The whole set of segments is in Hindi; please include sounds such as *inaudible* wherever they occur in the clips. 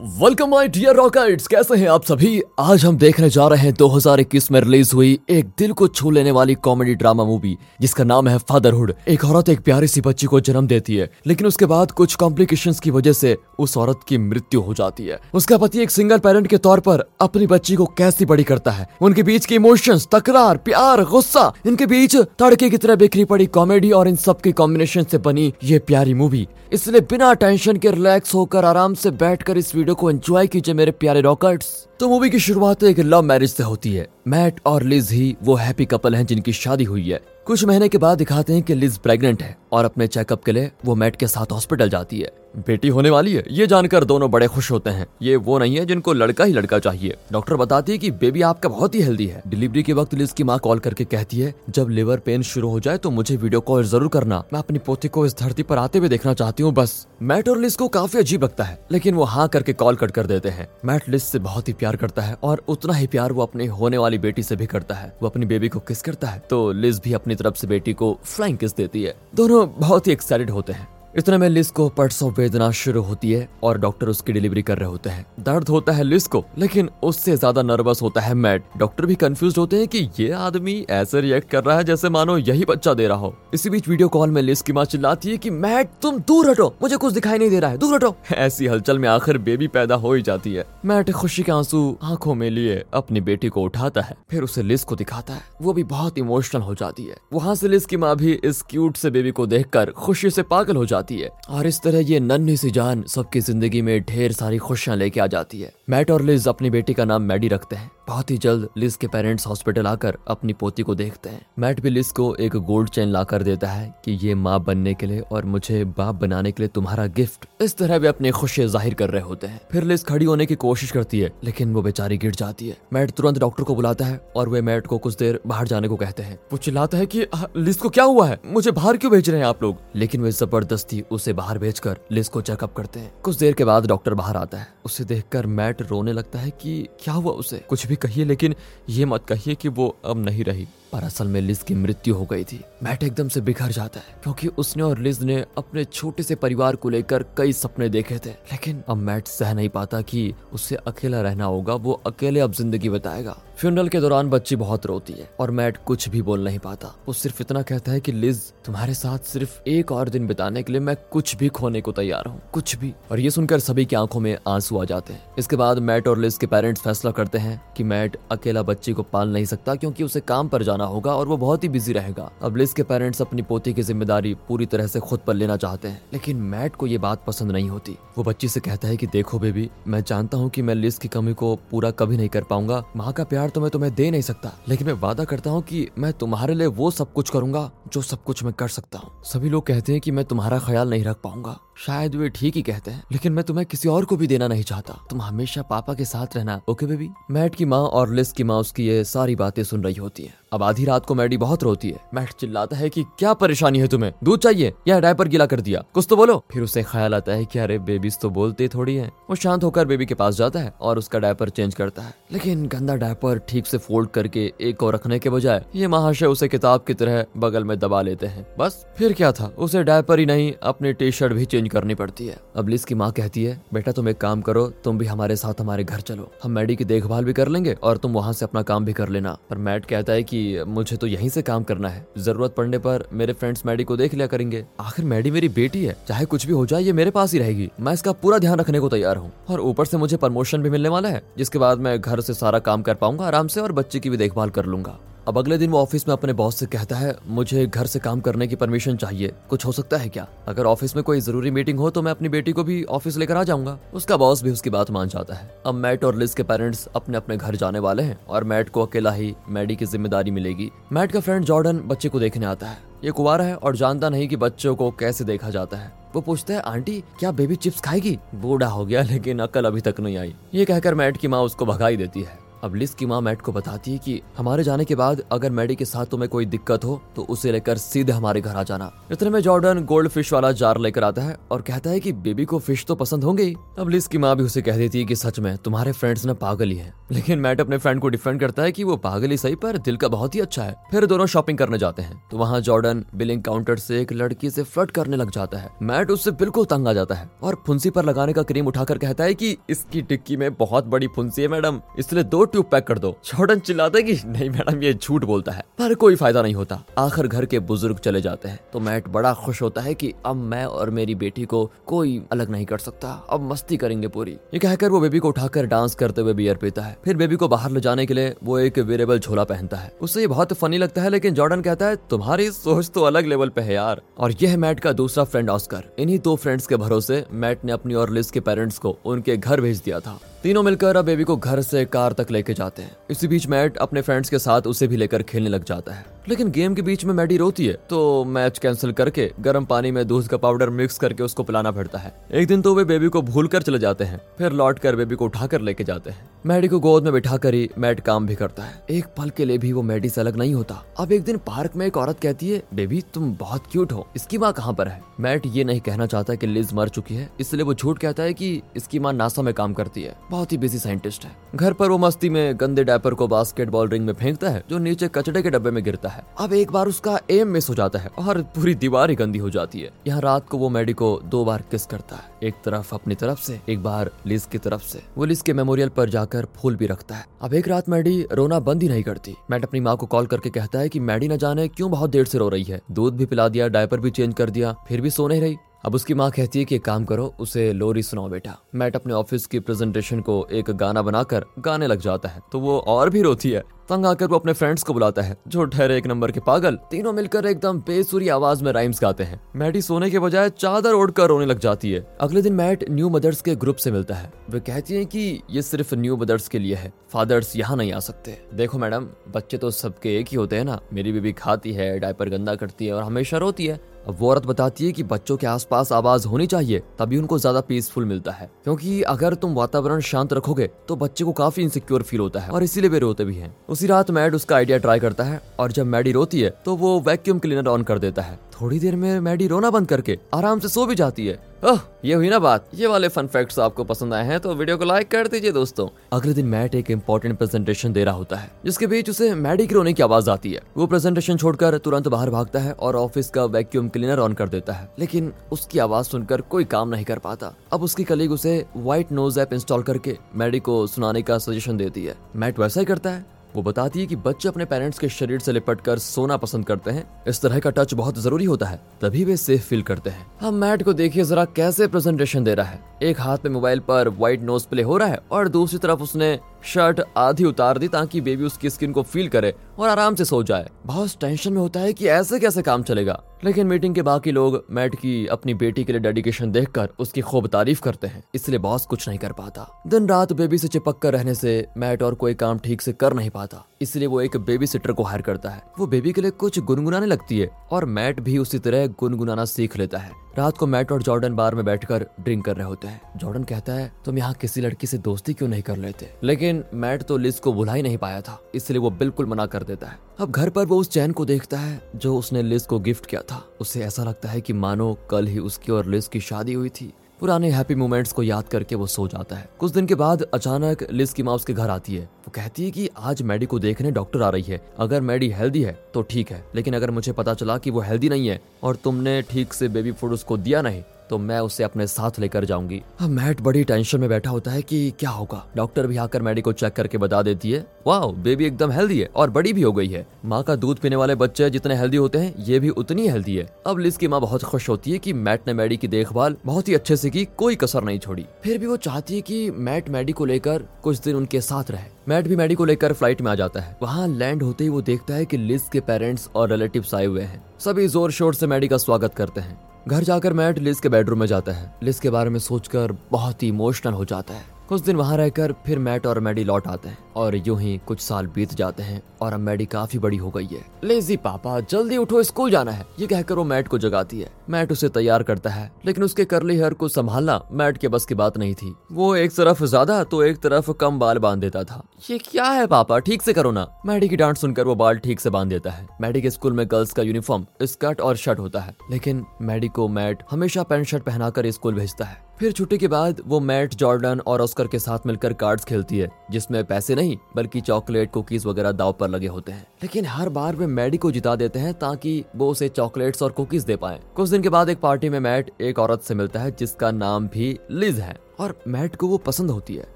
वेलकम माय डियर रॉकेट्स कैसे हैं आप सभी? आज हम देखने जा रहे हैं 2021 में रिलीज़ हुई एक दिल को छू लेने वाली कॉमेडी ड्रामा मूवी जिसका नाम है फादरहुड एक औरत एक प्यारी सी बच्ची को जन्म देती है, लेकिन उसके बाद कुछ कॉम्प्लिकेशंस की वजह से उस औरत की मृत्यु हो जाती है। उसका पति एक सिंगल पेरेंट के तौर पर अपनी बच्ची को कैसी बड़ी करता है? उनके बीच के इमोशंस तकरार, प्यार, गुस्सा, इनके बीच तड़के की तरह बिखरी पड़ी कॉमेडी और इन सब के कॉम्बिनेशन से बनी ये प्यारी मूवी इसलिए बिना टेंशन के रिलैक्स होकर आराम से बैठकर इस वीडियो को एंजॉय कीजिए मेरे प्यारे रॉकर्ट्स तो मूवी की शुरुआत एक लव मैरिज से होती है। मैट और लिज ही वो हैप्पी कपल हैं जिनकी शादी हुई है। कुछ महीने के बाद दिखाते हैं कि लिज प्रेग्नेंट है और अपने चेकअप के लिए वो मैट के साथ हॉस्पिटल जाती है। बेटी होने वाली है। ये जानकर दोनों बड़े खुश होते हैं। ये वो नहीं है जिनको लड़का ही लड़का चाहिए। डॉक्टर बताती है कि बेबी आपका बहुत ही हेल्दी है। डिलीवरी के वक्त लिज की माँ कॉल करके कहती है, जब लिवर पेन शुरू हो जाए तो मुझे वीडियो कॉल ज़रूर करना। मैं अपनी पोती को इस धरती पर आते हुए देखना चाहती हूँ, बस। मैट और लिज को काफ़ी अजीब लगता है, लेकिन वो हाँ करके कॉल कट कर देते हैं। मैट लिज से बहुत ही प्यार करता है और उतना ही प्यार वो अपनी होने वाली बेटी से भी करता है। वो अपनी बेबी को किस करता है तो लिज भी अपनी तरफ़ से बेटी को फ्लाइंग किस देती है। दोनों बहुत ही एक्साइटेड होते हैं। इतने में लिस को परसों वेदना शुरू होती है और डॉक्टर उसकी डिलीवरी कर रहे होते हैं। दर्द होता है लिस को, लेकिन उससे ज़्यादा नर्वस होता है मैट डॉक्टर भी कंफ्यूज होते हैं कि ये आदमी ऐसे रिएक्ट कर रहा है जैसे मानो यही बच्चा दे रहा हो। इसी बीच वीडियो कॉल में लिस की माँ चिल्लाती है कि मैट तुम दूर हटो, मुझे कुछ दिखाई नहीं दे रहा है, दूर हटो। *laughs* ऐसी हलचल में आखिर बेबी पैदा हो ही जाती है। मैट खुशी के आँसू आँखों में लिए अपनी बेटी को उठाता है, फिर उसे लिस को दिखाता है। वो भी बहुत इमोशनल हो जाती है। वहाँ से लिस की माँ भी इस क्यूट से बेबी को देखकर खुशी से पागल हो जाती जाती है। और इस तरह ये नन्ही सी जान सबकी ज़िंदगी में ढेर सारी खुशियाँ लेके आ जाती है। मैट और लिज अपनी बेटी का नाम मैडी रखते हैं। बहुत ही जल्द लिज के पेरेंट्स हॉस्पिटल आकर अपनी पोती को देखते हैं। मैट भी लिज को एक गोल्ड चेन ला कर देता है कि ये माँ बनने के लिए और मुझे बाप बनाने के लिए तुम्हारा गिफ्ट इस तरह वे अपनी खुशी ज़ाहिर कर रहे होते हैं। फिर लिज खड़ी होने की कोशिश करती है, लेकिन वो बेचारी गिर जाती है। मैट तुरंत डॉक्टर को बुलाता है और वे मैट को कुछ देर बाहर जाने को कहते हैं। वो चिल्लाता है की लिज को क्या हुआ है? मुझे बाहर क्यों भेज रहे हैं आप लोग? लेकिन वे ज़बरदस्ती उसे बाहर भेजकर लिज को चेकअप करते हैं। कुछ देर के बाद डॉक्टर बाहर आता है। उसे देखकर मैट रोने लगता है की क्या हुआ उसे? कुछ भी कहिए लेकिन ये मत कहिए कि वो अब नहीं रही। पर असल में लिज की मृत्यु हो गई थी। मैट एकदम से बिखर जाता है, क्योंकि उसने और लिज ने अपने छोटे से परिवार को लेकर कई सपने देखे थे। लेकिन अब मैट सह नहीं पाता कि उसे अकेला रहना होगा, वो अकेले अब ज़िंदगी बताएगा। फ्यूनरल के दौरान बच्ची बहुत रोती है, और मैट कुछ भी बोल नहीं पाता। वो सिर्फ़ इतना कहता है कि, लिज, तुम्हारे साथ सिर्फ़ एक और दिन बिताने के लिए मैं कुछ भी खोने को तैयार हूँ, कुछ भी। और ये सुनकर सभी की आँखों में आँसू आ जाते हैं। इसके बाद मैट और लिज के पेरेंट्स फैसला करते हैं कि मैट अकेला बच्ची को पाल नहीं सकता, क्योंकि उसे काम पर जाना होगा और वो बहुत ही बिज़ी रहेगा। अब लिज के पेरेंट्स अपनी पोती की ज़िम्मेदारी पूरी तरह से खुद पर लेना चाहते हैं, लेकिन मैट को ये बात पसंद नहीं होती। वो बच्ची से कहता है कि देखो बेबी, मैं जानता हूँ कि मैं लिज की कमी को पूरा कभी नहीं कर पाऊँगा। माँ का प्यार तो मैं तुम्हें दे नहीं सकता, लेकिन मैं वादा करता हूँ कि मैं तुम्हारे लिए वो सब कुछ करूँगा जो सब कुछ मैं कर सकता हूँ। सभी लोग कहते हैं की मैं तुम्हारा ख्याल नहीं रख पाऊँगा। शायद वे ठीक ही कहते हैं, लेकिन मैं तुम्हें किसी और को भी देना नहीं चाहता। तुम हमेशा पापा के साथ रहना, ओके बेबी? मैट की माँ और लिस की माँ उसकी ये सारी बातें सुन रही होती है। अब आधी रात को मैडी बहुत रोती है। मैट चिल्लाता है कि क्या परेशानी है तुम्हें? दूध चाहिए? या डायपर गीला कर दिया? कुछ तो बोलो। फिर उसे ख्याल आता है कि अरे बेबीज तो बोलते थोड़ी है। वो शांत होकर बेबी के पास जाता है और उसका डायपर चेंज करता है। लेकिन गंदा डायपर ठीक से फोल्ड करके एक और रखने के बजाय ये महाशय उसे किताब की तरह बगल में दबा लेते हैं। बस, फिर क्या था? उसे डायपर ही नहीं, अपनी टी शर्ट भी चेंज करनी पड़ती है। अब लिस की माँ कहती है, बेटा, तुम एक काम करो, तुम भी हमारे साथ हमारे घर चलो। हम मैडी की देखभाल भी कर लेंगे और तुम वहाँ से अपना काम भी कर लेना। पर मैट कहता है कि मुझे तो यहीं से काम करना है। ज़रूरत पड़ने पर मेरे फ्रेंड्स मैडी को देख लिया करेंगे। आखिर मैडी मेरी बेटी है। चाहे कुछ भी हो जाए, ये मेरे पास ही रहेगी। मैं इसका पूरा ध्यान रखने को तैयार हूँ। और ऊपर से मुझे प्रमोशन भी मिलने वाला है, जिसके बाद मैं घर से सारा काम कर पाऊँगा, आराम से और बच्चे की भी देखभाल कर लूँगा। अब अगले दिन वो ऑफ़िस में अपने बॉस से कहता है, मुझे घर से काम करने की परमिशन चाहिए। कुछ हो सकता है क्या? अगर ऑफ़िस में कोई ज़रूरी मीटिंग हो तो मैं अपनी बेटी को भी ऑफ़िस लेकर आ जाऊँगा। उसका बॉस भी उसकी बात मान जाता है। अब मैट और लिज के पेरेंट्स अपने अपने घर जाने वाले हैं और मैट को अकेला ही मैडी की ज़िम्मेदारी मिलेगी। मैट का फ्रेंड जॉर्डन बच्चे को देखने आता है। ये कुवारा है और जानता नहीं कि बच्चों को कैसे देखा जाता है। वो पूछता है, आंटी, क्या बेबी चिप्स खाएगी? बूढ़ा हो गया, लेकिन अकल अभी तक नहीं आई। ये कहकर मैट की माँ उसको भगाई देती है। अब लिस की माँ मैट को बताती है कि हमारे जाने के बाद अगर मैडी के साथ तुम्हें कोई दिक्कत हो तो उसे लेकर सीधे हमारे घर आ जाना। इतने में जॉर्डन गोल्ड फ़िश वाला जार लेकर आता है और कहता है कि बेबी को फ़िश तो पसंद होंगे अब लिस की माँ भी उसे कह देती है कि सच में तुम्हारे फ्रेंड्स ने पागल ही है। लेकिन मैट अपने फ्रेंड को डिफेंड करता है कि वो पागल ही सही, पर दिल का बहुत ही अच्छा है। फिर दोनों शॉपिंग करने जाते हैं। तो वहाँ जॉर्डन बिलिंग काउंटर से एक लड़की से फ्लर्ट करने लग जाता है। मैट उससे बिल्कुल तंग आ जाता है और फुंसी पर लगाने का क्रीम उठाकर कहता है कि इसकी टिक्की में बहुत बड़ी फुंसी है मैडम, इसलिए दो ट्यूब पैक कर दो। जॉर्डन चिल्लाता है की नहीं मैडम, ये झूठ बोलता है, पर कोई फ़ायदा नहीं होता। आखिर घर के बुज़ुर्ग चले जाते हैं। तो मैट बड़ा खुश होता है की अब मैं और मेरी बेटी को कोई अलग नहीं कर सकता, अब मस्ती करेंगे पूरी। ये कहकर वो बेबी को उठाकर डांस करते हुए बियर पीता है। फिर बेबी को बाहर ले जाने के लिए वो एक वेरेबल झोला पहनता है। उससे ये बहुत फनी लगता है, लेकिन जॉर्डन कहता है, तुम्हारी सोच तो अलग लेवल पे है यार। और यह है मैट का दूसरा फ्रेंड ऑस्कर। इन्हीं दो फ्रेंड्स के भरोसे मैट ने अपनी और लिस्ट के पेरेंट्स को उनके घर भेज दिया था। तीनों मिलकर अब बेबी को घर से कार तक लेके जाते हैं। इसी बीच मैट अपने फ्रेंड्स के साथ उसे भी लेकर खेलने लग जाता है। लेकिन गेम के बीच में मैडी रोती है तो मैच कैंसिल करके गर्म पानी में दूध का पाउडर मिक्स करके उसको पिलाना पड़ता है। एक दिन तो वे बेबी को भूल कर चले जाते हैं, फिर लौट कर बेबी को उठाकर लेके जाते हैं। मैडी को गोद में बिठा कर ही मैट काम भी करता है। एक पल के लिए भी वो मैडी से अलग नहीं होता। अब एक दिन पार्क में एक औरत कहती है, बेबी, तुम बहुत क्यूट हो। इसकी माँ कहाँ पर है? मैट ये नहीं कहना चाहता की लिज मर चुकी है, इसलिए वो झूठ कहता है की इसकी माँ नासा में काम करती है। बहुत ही बिज़ी साइंटिस्ट है। घर पर वो मस्ती में गंदे डायपर को बास्केटबॉल रिंग में फेंकता है, जो नीचे कचड़े के डब्बे में गिरता है। अब एक बार उसका एम मिस हो जाता है और पूरी दीवार ही गंदी हो जाती है। यहाँ रात को वो मैडी को दो बार किस करता है। एक तरफ़ अपनी तरफ़ से, एक बार लिज की तरफ़ से। वो लिज के मेमोरियल पर जाकर फूल भी रखता है। अब एक रात मैडी रोना बंद ही नहीं करती। मैट अपनी माँ को कॉल करके कहता है की मैडी न जाने क्यूँ बहुत देर से रो रही है? दूध भी पिला दिया डायपर भी चेंज कर दिया, फिर भी सो नहीं रही। अब उसकी माँ कहती है कि काम करो, उसे लोरी सुनाओ बेटा। मैट अपने ऑफ़िस की प्रेजेंटेशन को एक गाना बनाकर गाने लग जाता है तो वो और भी रोती है। तंग आकर वो अपने फ्रेंड्स को बुलाता है, जो ठहरे एक नंबर के पागल, तीनों मिलकर एकदम बेसुरी आवाज़ में राइम्स गाते हैं। मैटी सोने के बजाय चादर ओढ़कर रोने लग जाती है। अगले दिन मैट न्यू मदर्स के ग्रुप से मिलता है। वे कहती हैं कि ये सिर्फ़ न्यू मदर्स के लिए है। फादर्स यहाँ नहीं आ सकते। देखो मैडम, बच्चे तो सबके एक ही होते हैं ना। मेरी बीबी खाती है डायपर गंदा करती है और हमेशा रोती है। अब वो औरत बताती है कि बच्चों के आसपास आवाज़ होनी चाहिए, तभी उनको ज़्यादा पीसफुल मिलता है। क्योंकि अगर तुम वातावरण शांत रखोगे तो बच्चे को काफ़ी इनसिक्योर फील होता है और इसीलिए वे रोते भी हैं। उसी रात मैड उसका आइडिया ट्राई करता है और जब मैडी रोती है तो वो वैक्यूम क्लीनर ऑन कर देता है। थोड़ी देर में मैडी रोना बंद करके आराम से सो भी जाती है। ओह, ये हुई ना बात। ये वाले फन फैक्ट्स आपको पसंद आए हैं तो वीडियो को लाइक कर दीजिए दोस्तों। अगले दिन मैट एक इम्पोर्टेंट प्रेजेंटेशन दे रहा होता है, जिसके बीच उसे मैडी की रोने की आवाज़ आती है। वो प्रेजेंटेशन छोड़कर तुरंत बाहर भागता है और ऑफ़िस का वैक्यूम क्लीनर ऑन कर देता है। लेकिन उसकी आवाज़ सुनकर कोई काम नहीं कर पाता। अब उसकी कलीग उसे व्हाइट नोज़ ऐप इंस्टॉल करके मैडी को सुनाने का सजेशन देती है। मैट वैसा ही करता है। वो बताती है कि बच्चे अपने पेरेंट्स के शरीर से लिपट कर सोना पसंद करते हैं। इस तरह का टच बहुत ज़रूरी होता है, तभी वे सेफ़ फील करते हैं। हम मैट को देखिए जरा कैसे प्रेजेंटेशन दे रहा है। एक हाथ में मोबाइल पर व्हाइट नोज़ प्ले हो रहा है और दूसरी तरफ़ उसने शर्ट आधी उतार दी ताकि बेबी उसकी स्किन को फील करे और आराम से सो जाए। बहुत टेंशन में होता है कि ऐसे कैसे काम चलेगा। लेकिन मीटिंग के बाकी लोग मैट की अपनी बेटी के लिए डेडिकेशन देखकर उसकी खूब तारीफ़ करते हैं। इसलिए बॉस कुछ नहीं कर पाता। दिन रात बेबी से चिपक कर रहने से मैट और कोई काम ठीक से कर नहीं पाता। इसलिए वो एक बेबी सिटर को हायर करता है। वो बेबी के लिए कुछ गुनगुनाने लगती है और मैट भी उसी तरह गुनगुनाना सीख लेता है। रात को मैट और जॉर्डन बार में बैठकर ड्रिंक कर रहे होते हैं। जॉर्डन कहता है, तुम यहाँ किसी लड़की से दोस्ती क्यों नहीं कर लेते? लेकिन मैट तो लिज को बुला ही नहीं पाया था, इसलिए वो बिल्कुल मना कर देता है। अब घर पर वो उस चैन को देखता है, जो उसने लिज को गिफ्ट किया था। उसे ऐसा लगता है कि मानो कल ही उसकी और लिज की शादी हुई थी। पुराने हैप्पी मोमेंट्स को याद करके वो सो जाता है। कुछ दिन के बाद अचानक लिस की माँ उसके घर आती है। वो कहती है कि आज मैडी को देखने डॉक्टर आ रही है। अगर मैडी हेल्दी है तो ठीक है। लेकिन अगर मुझे पता चला कि वो हेल्दी नहीं है और तुमने ठीक से बेबी फ़ूड उसको दिया नहीं तो मैं उसे अपने साथ लेकर जाऊँगी। अब मैट बड़ी टेंशन में बैठा होता है कि क्या होगा। डॉक्टर भी आकर मैडी को चेक करके बता देती है। वाह बेबी एकदम हेल्दी है और बड़ी भी हो गई है। माँ का दूध पीने वाले बच्चे जितने हेल्दी होते हैं, ये भी उतनी हेल्दी है। अब लिस की माँ बहुत खुश होती है की मैट ने मैडी की देखभाल बहुत ही अच्छे से की, कोई कसर नहीं छोड़ी। फिर भी वो चाहती है की मैट मैडी को लेकर कुछ दिन उनके साथ रहे। मैट भी मैडी को लेकर फ़्लाइट में आ जाता है। वहाँ लैंड होते ही वो देखता है की लिज के पेरेंट्स और रिलेटिव आए हुए हैं। सभी ज़ोर शोर से मैडी का स्वागत करते हैं। घर जाकर मैट लिस के बेडरूम में जाता है। लिस के बारे में सोचकर बहुत ही इमोशनल हो जाता है। कुछ दिन वहाँ रहकर फिर मैट और मैडी लौट आते हैं और यूँ ही कुछ साल बीत जाते हैं और अब मैडी काफ़ी बड़ी हो गई है। लेजी पापा, जल्दी उठो, स्कूल जाना है। ये कहकर वो मैट को जगाती है। मैट उसे तैयार करता है, लेकिन उसके करली हेयर को संभालना मैट के बस की बात नहीं थी। वो एक तरफ़ ज़्यादा तो एक तरफ़ कम बाल बाँध देता था। ये क्या है पापा, ठीक से करो ना। मैडी की डांट सुनकर वो बाल ठीक से बाँध देता है। मैडी के स्कूल में गर्ल्स का यूनिफॉर्म स्कर्ट और शर्ट होता है, लेकिन मैडी को मैट हमेशा पैंट शर्ट पहनाकर स्कूल भेजता है। फिर छुट्टी के बाद वो मैट जॉर्डन और ऑस्कर के साथ मिलकर कार्ड्स खेलती है, जिसमें पैसे नहीं, बल्कि चॉकलेट, कुकीज वगैरह दाव पर लगे होते हैं। लेकिन हर बार वे मैडी को जिता देते हैं ताकि वो उसे चॉकलेट्स और कुकीज दे पाए। कुछ दिन के बाद एक पार्टी में मैट एक औरत से मिलता है, जिसका नाम भी लिज है। और मैट को वो पसंद होती है।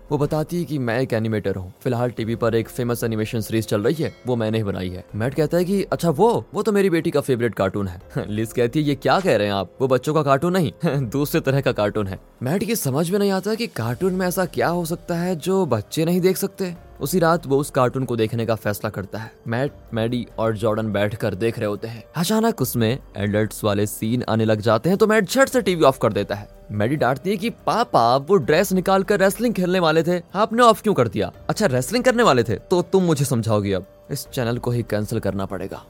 वो बताती है कि मैं एक एनिमेटर हूँ। फ़िलहाल टीवी पर एक फ़ेमस एनिमेशन सीरीज़ चल रही है, वो मैंने ही बनाई है। मैट कहता है कि अच्छा वो वो तो मेरी बेटी का फेवरेट कार्टून है। *laughs* लिस कहती है, ये क्या कह रहे हैं आप? वो बच्चों का कार्टून नहीं, *laughs* दूसरे तरह का कार्टून है। मैट ये समझ में नहीं आता की कार्टून में ऐसा क्या हो सकता है जो बच्चे नहीं देख सकते। उसी रात वो उस कार्टून को देखने का फैसला करता है। मैट मैडी और जॉर्डन बैठकर देख रहे होते हैं। अचानक उसमें एडल्ट्स वाले सीन आने लग जाते हैं तो मैट झट से टीवी ऑफ़ कर देता है। मैडी डांटती है कि, पापा, वो ड्रेस निकाल कर रेसलिंग खेलने वाले थे। आपने ऑफ़ क्यों कर दिया? अच्छा रेसलिंग करने वाले थे। तो तुम मुझे समझाओगी अब। इस चैनल को ही कैंसिल करना पड़ेगा।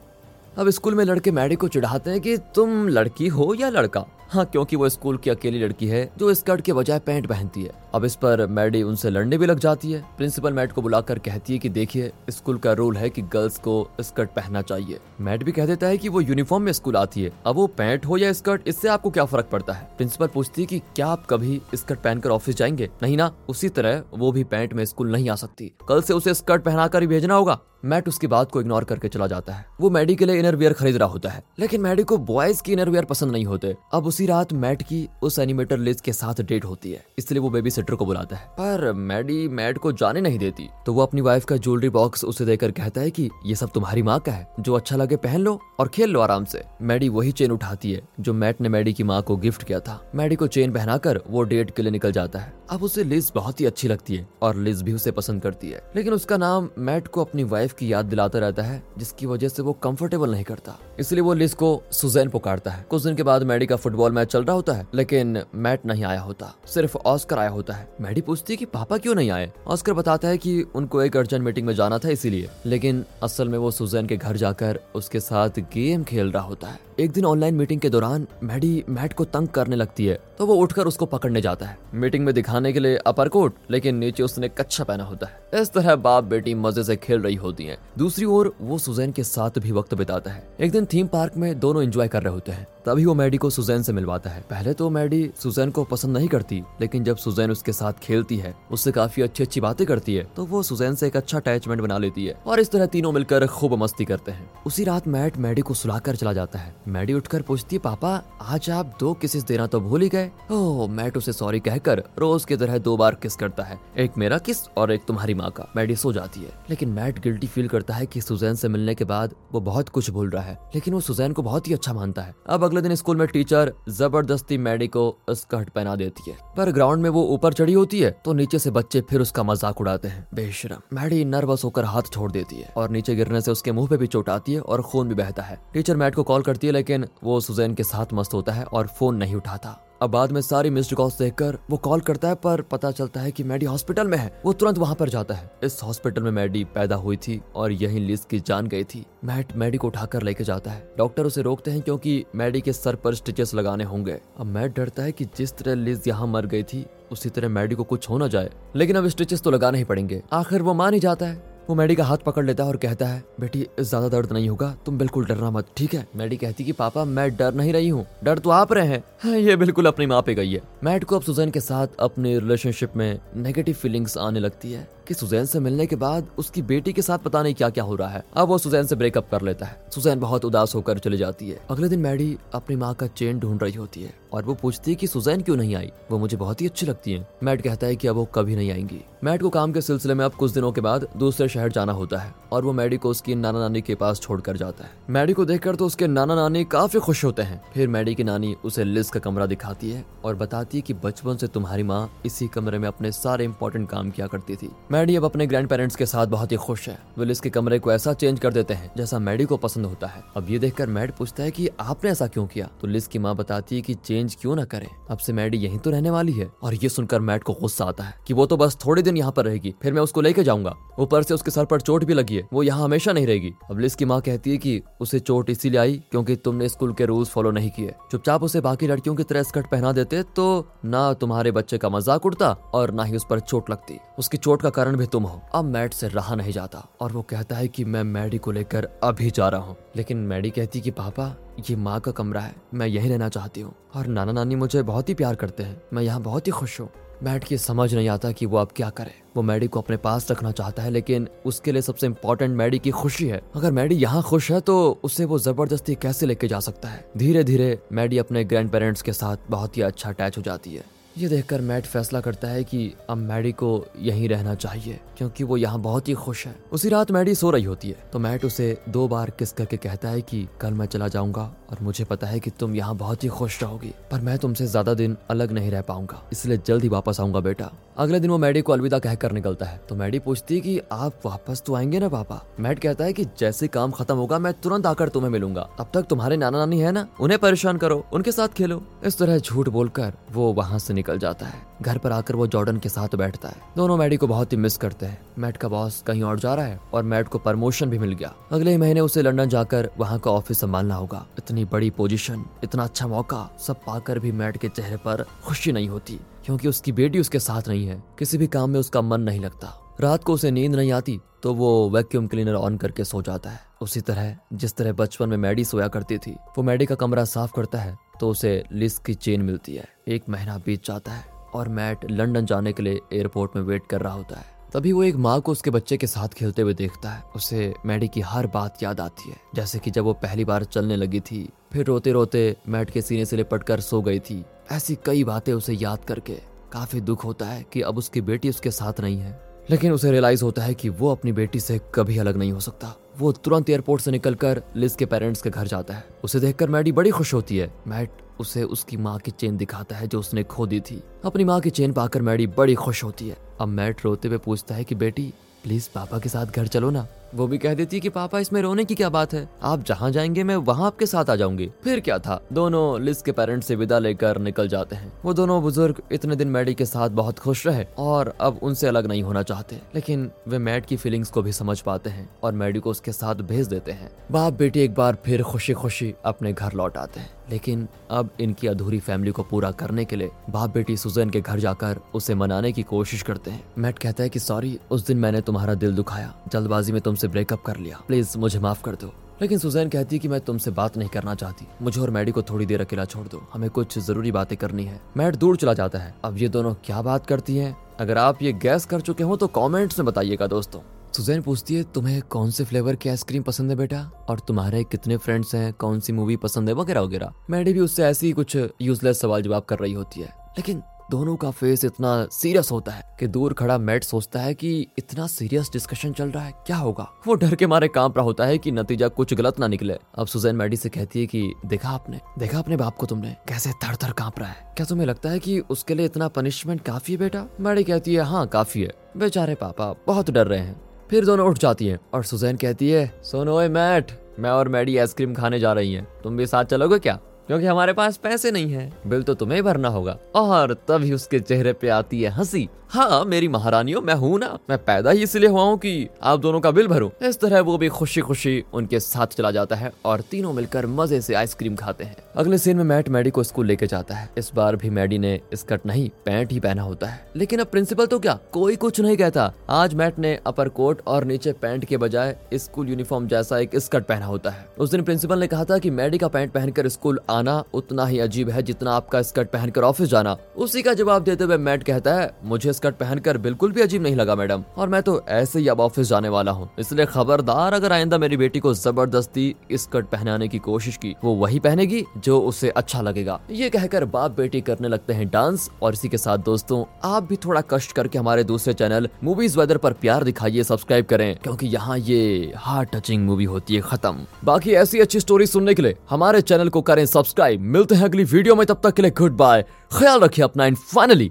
अब स्कूल में लड़के मैडी को चिढ़ाते हैं कि तुम लड़की हो या लड़का? हाँ क्योंकि वो स्कूल की अकेली लड़की है, जो स्कर्ट के बजाय पैंट पहनती है। अब इस पर मैडी उनसे लड़ने भी लग जाती है। प्रिंसिपल मैट को बुलाकर कहती है कि देखिए, स्कूल का रूल है कि गर्ल्स को स्कर्ट पहनना चाहिए। मैट भी कह देता है कि वो यूनिफॉर्म में स्कूल आती है। अब वो पैंट हो या स्कर्ट, इससे आपको क्या फ़र्क पड़ता है? प्रिंसिपल पूछती है कि क्या आप कभी स्कर्ट पहनकर ऑफ़िस जाएँगे? नहीं ना, उसी तरह वो भी पैंट में स्कूल नहीं आ सकती। कल से उसे स्कर्ट पहनाकर ही भेजना होगा। मैट उसकी बात को इग्नोर करके चला जाता है। वो मैडी के लिए इनर वियर खरीद रहा होता है। लेकिन मैडी को बॉयज़ की इनर वियर पसंद नहीं होते। अब उसी रात मैट की उस एनिमेटर लिज के साथ डेट होती है। इसलिए वो बेबी सिटर को बुलाता है। पर मैडी मैट को जाने नहीं देती। तो वो अपनी वाइफ का ज्वेलरी बॉक्स उसे देकर कहता है कि ये सब तुम्हारी माँ का है। जो अच्छा लगे पहन लो और खेल लो आराम से। मैडी वही चेन उठाती है, जो मैट ने मैडी की माँ को गिफ्ट किया था। मैडी को चेन पहनाकर वो डेट के लिए निकल जाता है। अब उसे लिज बहुत ही अच्छी लगती है और लिज भी उसे पसंद करती है। लेकिन उसका नाम मैट को अपनी वाइफ की याद दिलाता रहता है, जिसकी वजह से वो कंफर्टेबल नहीं करता। इसलिए वो लिज को सुजैन पुकारता है। कुछ दिन के बाद मैडी का फुटबॉल मैच चल रहा होता है, लेकिन मैट नहीं आया होता। सिर्फ़ ऑस्कर आया होता है। मैडी पूछती है कि पापा क्यों नहीं आए? ऑस्कर बताता है कि उनको एक अर्जेंट मीटिंग में जाना था इसीलिए। लेकिन असल में वो सुजैन के घर जाकर उसके साथ गेम खेल रहा होता है। एक दिन ऑनलाइन मीटिंग के दौरान मैडी मैट को तंग करने लगती है तो वो उठकर उसको पकड़ने जाता है। मीटिंग में दिखाने के लिए अपर कोट लेकिन नीचे उसने कच्छा पहना होता है। इस तरह बाप बेटी मज़े से खेल रही होती हैं। दूसरी ओर, वो सुजैन के साथ भी वक्त बिताता है। एक दिन थीम पार्क में दोनों एंजॉय कर रहे होते हैं। तभी वो मैडी को सुजैन से मिलवाता है। पहले तो मैडी सुजैन को पसंद नहीं करती, लेकिन जब सुजैन उसके साथ खेलती है, उससे काफ़ी अच्छी अच्छी बातें करती है तो वो सुजैन से एक अच्छा अटैचमेंट बना लेती है। और इस तरह तीनों मिलकर खूब मस्ती करते हैं। उसी रात मैट मैडी को सुलाकर चला जाता है। मैडी उठकर पूछती, पापा, आज आप दो किसेस देना तो भूल ही गए? ओह मैट उसे सॉरी कहकर रोज की तरह दो बार किस करता है? एक मेरा किस और एक तुम्हारी माँ का? मैडी सो जाती है। लेकिन मैट गिल्टी फील करता है कि सुजैन से मिलने के बाद वो बहुत कुछ भूल रहा है। लेकिन वो सुजैन को बहुत ही अच्छा मानता है। अब अगले दिन स्कूल में टीचर ज़बरदस्ती मैडी को स्कर्ट पहना देती है। पर ग्राउंड में वो ऊपर चढ़ी होती है तो नीचे से बच्चे फिर उसका मज़ाक उड़ाते हैं। बेशरम। मैडी नर्वस होकर हाथ छोड़ देती है और नीचे गिरने से उसके मुँह पे भी चोट आती है और खून भी बहता है। टीचर मैट को कॉल करती है लेकिन वो सुजैन के साथ मस्त होता है और फ़ोन नहीं उठाता। अब बाद में सारी मिस्ड कॉल्स देखकर वो कॉल करता है, पर पता चलता है कि मैडी हॉस्पिटल में है। वो तुरंत वहाँ पर जाता है। इस हॉस्पिटल में मैडी पैदा हुई थी और यही लिज की जान गई थी। मैट मैडी को उठाकर लेके जाता है। डॉक्टर उसे रोकते हैं क्योंकि मैडी के सर पर स्टिचेस लगाने होंगे। अब मैट डरता है कि जिस तरह लिज यहाँ मर गई थी, उसी तरह मैडी को कुछ हो ना जाए। लेकिन अब स्टिचेस तो लगाने ही पड़ेंगे। आखिर वो मान ही जाता है। वो मैडी का हाथ पकड़ लेता है और कहता है बेटी ज़्यादा दर्द नहीं होगा तुम बिल्कुल डरना मत ठीक है? मैडी कहती कि पापा मैं डर नहीं रही हूँ डर तो आप रहे हैं। हाँ, ये बिल्कुल अपनी माँ पे गई है। मैट को अब सुजैन के साथ अपने रिलेशनशिप में नेगेटिव फीलिंग्स आने लगती है। कि सुजैन से मिलने के बाद उसकी बेटी के साथ पता नहीं क्या क्या हो रहा है। अब वो सुजैन से ब्रेकअप कर लेता है। सुजैन बहुत उदास होकर चली जाती है। अगले दिन मैडी अपनी माँ का चेन ढूंढ रही होती है और वो पूछती है कि सुजैन क्यों नहीं आई? वो मुझे बहुत ही अच्छी लगती है। मैट कहता है कि अब वो कभी नहीं आएँगी। मैट को काम के सिलसिले में अब कुछ दिनों के बाद दूसरे शहर जाना होता है और वो मैडी को उसकी नाना नानी के पास छोड़कर जाता है। मैडी को देखकर तो उसके नाना नानी काफ़ी खुश होते हैं। फिर मैडी की नानी उसे लिज का कमरा दिखाती है और बताती है की बचपन से तुम्हारी माँ इसी कमरे में अपने सारे इंपॉर्टेंट काम किया करती थी। मैडी अब अपने ग्रैंड पेरेंट्स के साथ बहुत ही खुश है। वो लिस के कमरे को ऐसा चेंज कर देते हैं, जैसा मैडी को पसंद होता है। अब ये देखकर मैड पूछता है कि आपने ऐसा क्यों किया? तो लिस की माँ बताती है कि चेंज क्यों ना करे। अब से मैडी यहीं तो रहने वाली है। और ये सुनकर मैड को गुस्सा आता है कि वो तो बस थोड़े दिन यहाँ पर रहेगी, फिर मैं उसको लेके जाऊँगा। ऊपर से उसके सर पर चोट भी लगी है। वो यहाँ हमेशा नहीं रहेगी। अब लिस की माँ कहती है की उसे चोट इसीलिए आई क्योंकि तुमने स्कूल के रूल्स फॉलो नहीं किए। चुपचाप उसे बाकी लड़कियों की तरह स्कर्ट पहना देते तो ना तुम्हारे बच्चे का मज़ाक उड़ता और ना ही उस पर चोट लगती। उसकी चोट का कारण भी तुम हो। अब मैट से रहा नहीं जाता और वो कहता है कि मैं मैडी को लेकर अभी जा रहा हूँ। लेकिन मैडी कहती कि, पापा, ये माँ का कमरा है। मैं यही रहना चाहती हूँ। और नाना नानी मुझे बहुत ही प्यार करते हैं। मैं यहाँ बहुत ही खुश हूँ मैट की समझ नहीं आता कि वो अब क्या करे। वो मैडी को अपने पास रखना चाहता है, लेकिन उसके लिए सबसे इम्पोर्टेंट मैडी की खुशी है। अगर मैडी यहाँ खुश है तो उसे वो ज़बरदस्ती कैसे लेके जा सकता है? धीरे धीरे मैडी अपने ग्रैंड पेरेंट्स के साथ बहुत ही अच्छा अटैच हो जाती है। ये देखकर मैट फैसला करता है कि अब मैडी को यहीं रहना चाहिए, क्योंकि वो यहाँ बहुत ही खुश है। उसी रात मैडी सो रही होती है तो मैट उसे दो बार किस करके कहता है कि कल मैं चला जाऊँगा और मुझे पता है कि तुम यहाँ बहुत ही खुश रहोगी, पर मैं तुमसे ज़्यादा दिन अलग नहीं रह पाऊँगा, इसलिए जल्द ही वापस आऊँगा बेटा। अगले दिन वो मैडी को अलविदा कहकर निकलता है तो मैडी पूछती है कि आप वापस तो आएँगे ना पापा? मैट कहता है कि जैसे काम खत्म होगा, मैं तुरंत आकर तुम्हें मिलूँगा। तब तक तुम्हारे नाना नानी है ना? उन्हें परेशान करो, उनके साथ खेलो। इस तरह झूठ बोलकर वो वहाँ से निकल जाता है। घर पर आकर वो जॉर्डन के साथ बैठता है। दोनों मैडी को बहुत ही मिस करते हैं। मैट का बॉस कहीं और जा रहा है और मैट को प्रमोशन भी मिल गया। अगले महीने उसे लंदन जाकर वहाँ का ऑफ़िस संभालना होगा। इतनी बड़ी पोजीशन, इतना अच्छा मौका, सब पाकर भी मैट के चेहरे पर खुशी नहीं होती, क्योंकि उसकी बेटी उसके साथ नहीं है। किसी भी काम में उसका मन नहीं लगता। रात को उसे नींद नहीं आती तो वो वैक्यूम क्लीनर ऑन करके सो जाता है। उसी तरह, जिस तरह बचपन में मैडी सोया करती थी, वो मैडी का कमरा साफ़ करता है तो उसे लिस्ट की चेन मिलती है। एक महीना बीत जाता है और मैट लंदन जाने के लिए एयरपोर्ट में वेट कर रहा होता है। तभी वो एक माँ को उसके बच्चे के साथ खेलते हुए देखता है। उसे मैडी की हर बात याद आती है। जैसे कि जब वो पहली बार चलने लगी थी, फिर रोते रोते मैट के सीने से लिपट कर सो गई थी। ऐसी कई बातें उसे याद करके काफ़ी दुख होता है कि अब उसकी बेटी उसके साथ नहीं है। लेकिन उसे रियलाइज़ होता है कि वो अपनी बेटी से कभी अलग नहीं हो सकता। वो तुरंत एयरपोर्ट से निकलकर लिज के पेरेंट्स के घर जाता है। उसे देखकर मैडी बड़ी खुश होती है। मैट उसे उसकी माँ की चेन दिखाता है जो उसने खो दी थी। अपनी माँ की चेन पाकर मैडी बड़ी खुश होती है। अब मैट रोते हुए पूछता है कि, बेटी प्लीज़ पापा के साथ घर चलो ना। वो भी कह देती कि, पापा, इसमें रोने की क्या बात है? आप जहाँ जाएँगे, मैं वहाँ आपके साथ आ जाऊँगी। फिर क्या था? दोनों लिस के पेरेंट्स से विदा लेकर निकल जाते हैं। वो दोनों बुज़ुर्ग इतने दिन मैडी के साथ बहुत खुश रहे और अब उनसे अलग नहीं होना चाहते। लेकिन वे मैड की फीलिंग्स को भी समझ पाते हैं और मैडी को उसके साथ भेज देते हैं। बाप बेटी एक बार फिर खुशी खुशी अपने घर लौट आते हैं। लेकिन अब इनकी अधूरी फैमिली को पूरा करने के लिए बाप बेटी सुजैन के घर जाकर उसे मनाने की कोशिश करते हैं। मैट कहता है कि, सॉरी, उस दिन मैंने तुम्हारा दिल दुखाया। जल्दबाजी में तुमसे ब्रेकअप कर लिया। प्लीज़ मुझे माफ़ कर दो। लेकिन सुजैन कहती है कि मैं तुमसे बात नहीं करना चाहती। मुझे और मैडी को थोड़ी देर अकेला छोड़ दो। हमें कुछ ज़रूरी बातें करनी है। मैट दूर चला जाता है। अब ये दोनों क्या बात करती हैं? अगर आप ये गैस कर चुके हो तो कमेंट्स में बताइएगा दोस्तों। सुजैन पूछती है, तुम्हें कौन से फ्लेवर की आइसक्रीम पसंद है बेटा? और तुम्हारे कितने फ्रेंड्स हैं? कौन सी मूवी पसंद है? वगैरह वगैरह। मैडी भी उससे ऐसी कुछ यूजलेस सवाल जवाब कर रही होती है। लेकिन दोनों का फेस इतना सीरियस होता है कि दूर खड़ा मैट सोचता है कि इतना सीरियस डिस्कशन चल रहा है, क्या होगा? वो डर के मारे काँप रहा होता है कि नतीजा कुछ गलत ना निकले। अब सुजैन मैडी से कहती है कि, देखा आपने? देखा अपने बाप को तुमने? कैसे थर थर काँप रहा है? क्या तुम्हें लगता है कि उसके लिए इतना पनिशमेंट काफ़ी है बेटा? मैडी कहती है हाँ काफ़ी है। बेचारे पापा बहुत डर रहे हैं। फिर दोनों उठ जाती हैं और सुजैन कहती है, सोनो मैट, मैं और मैडी आइसक्रीम खाने जा रही हैं। तुम भी साथ चलोगे क्या? क्योंकि हमारे पास पैसे नहीं है। बिल तो तुम्हें भरना होगा। और तभी उसके चेहरे पे आती है हँसी। हाँ मेरी महारानियों, मैं हूँ ना। मैं पैदा ही इसलिए हुआ हूँ कि आप दोनों का बिल भरूं। इस तरह वो भी खुशी खुशी उनके साथ चला जाता है और तीनों मिलकर मज़े से आइसक्रीम खाते हैं। अगले सीन में मैट मैडी को स्कूल लेके जाता है। इस बार भी मैडी ने स्कर्ट नहीं, पैंट ही पहना होता है। लेकिन अब प्रिंसिपल तो क्या? कोई कुछ नहीं कहता। आज मैट ने अपर कोट और नीचे पैंट के बजाय स्कूल यूनिफॉर्म जैसा एक स्कर्ट पहना होता है। उस दिन प्रिंसिपल ने कहा था की मैडी का पैंट पहनकर स्कूल आना उतना ही अजीब है जितना आपका स्कर्ट पहनकर ऑफ़िस जाना। उसी का जवाब देते हुए मैट कहता है, मुझे स्कर्ट पहनकर बिल्कुल भी अजीब नहीं लगा, मैडम। और मैं तो ऐसे ही अब ऑफ़िस जाने वाला हूँ। इसलिए खबरदार अगर आइंदा मेरी बेटी को ज़बरदस्ती स्कर्ट पहनाने की कोशिश की, वो वही पहनेगी जो उसे अच्छा लगेगा। ये कहकर बाप बेटी करने लगते हैं डांस और इसी के साथ दोस्तों, आप भी थोड़ा कष्ट करके हमारे दूसरे चैनल मूवीज़ वेदर पर प्यार दिखाइए सब्सक्राइब करें, क्योंकि यहाँ ये हार्ट टचिंग मूवी होती है, खत्म। बाकी ऐसी अच्छी स्टोरी सुनने के लिए हमारे चैनल को करें सब्सक्राइब मिलते हैं अगली वीडियो में, तब तक के लिए गुड बाय ख्याल रखिए अपना and finally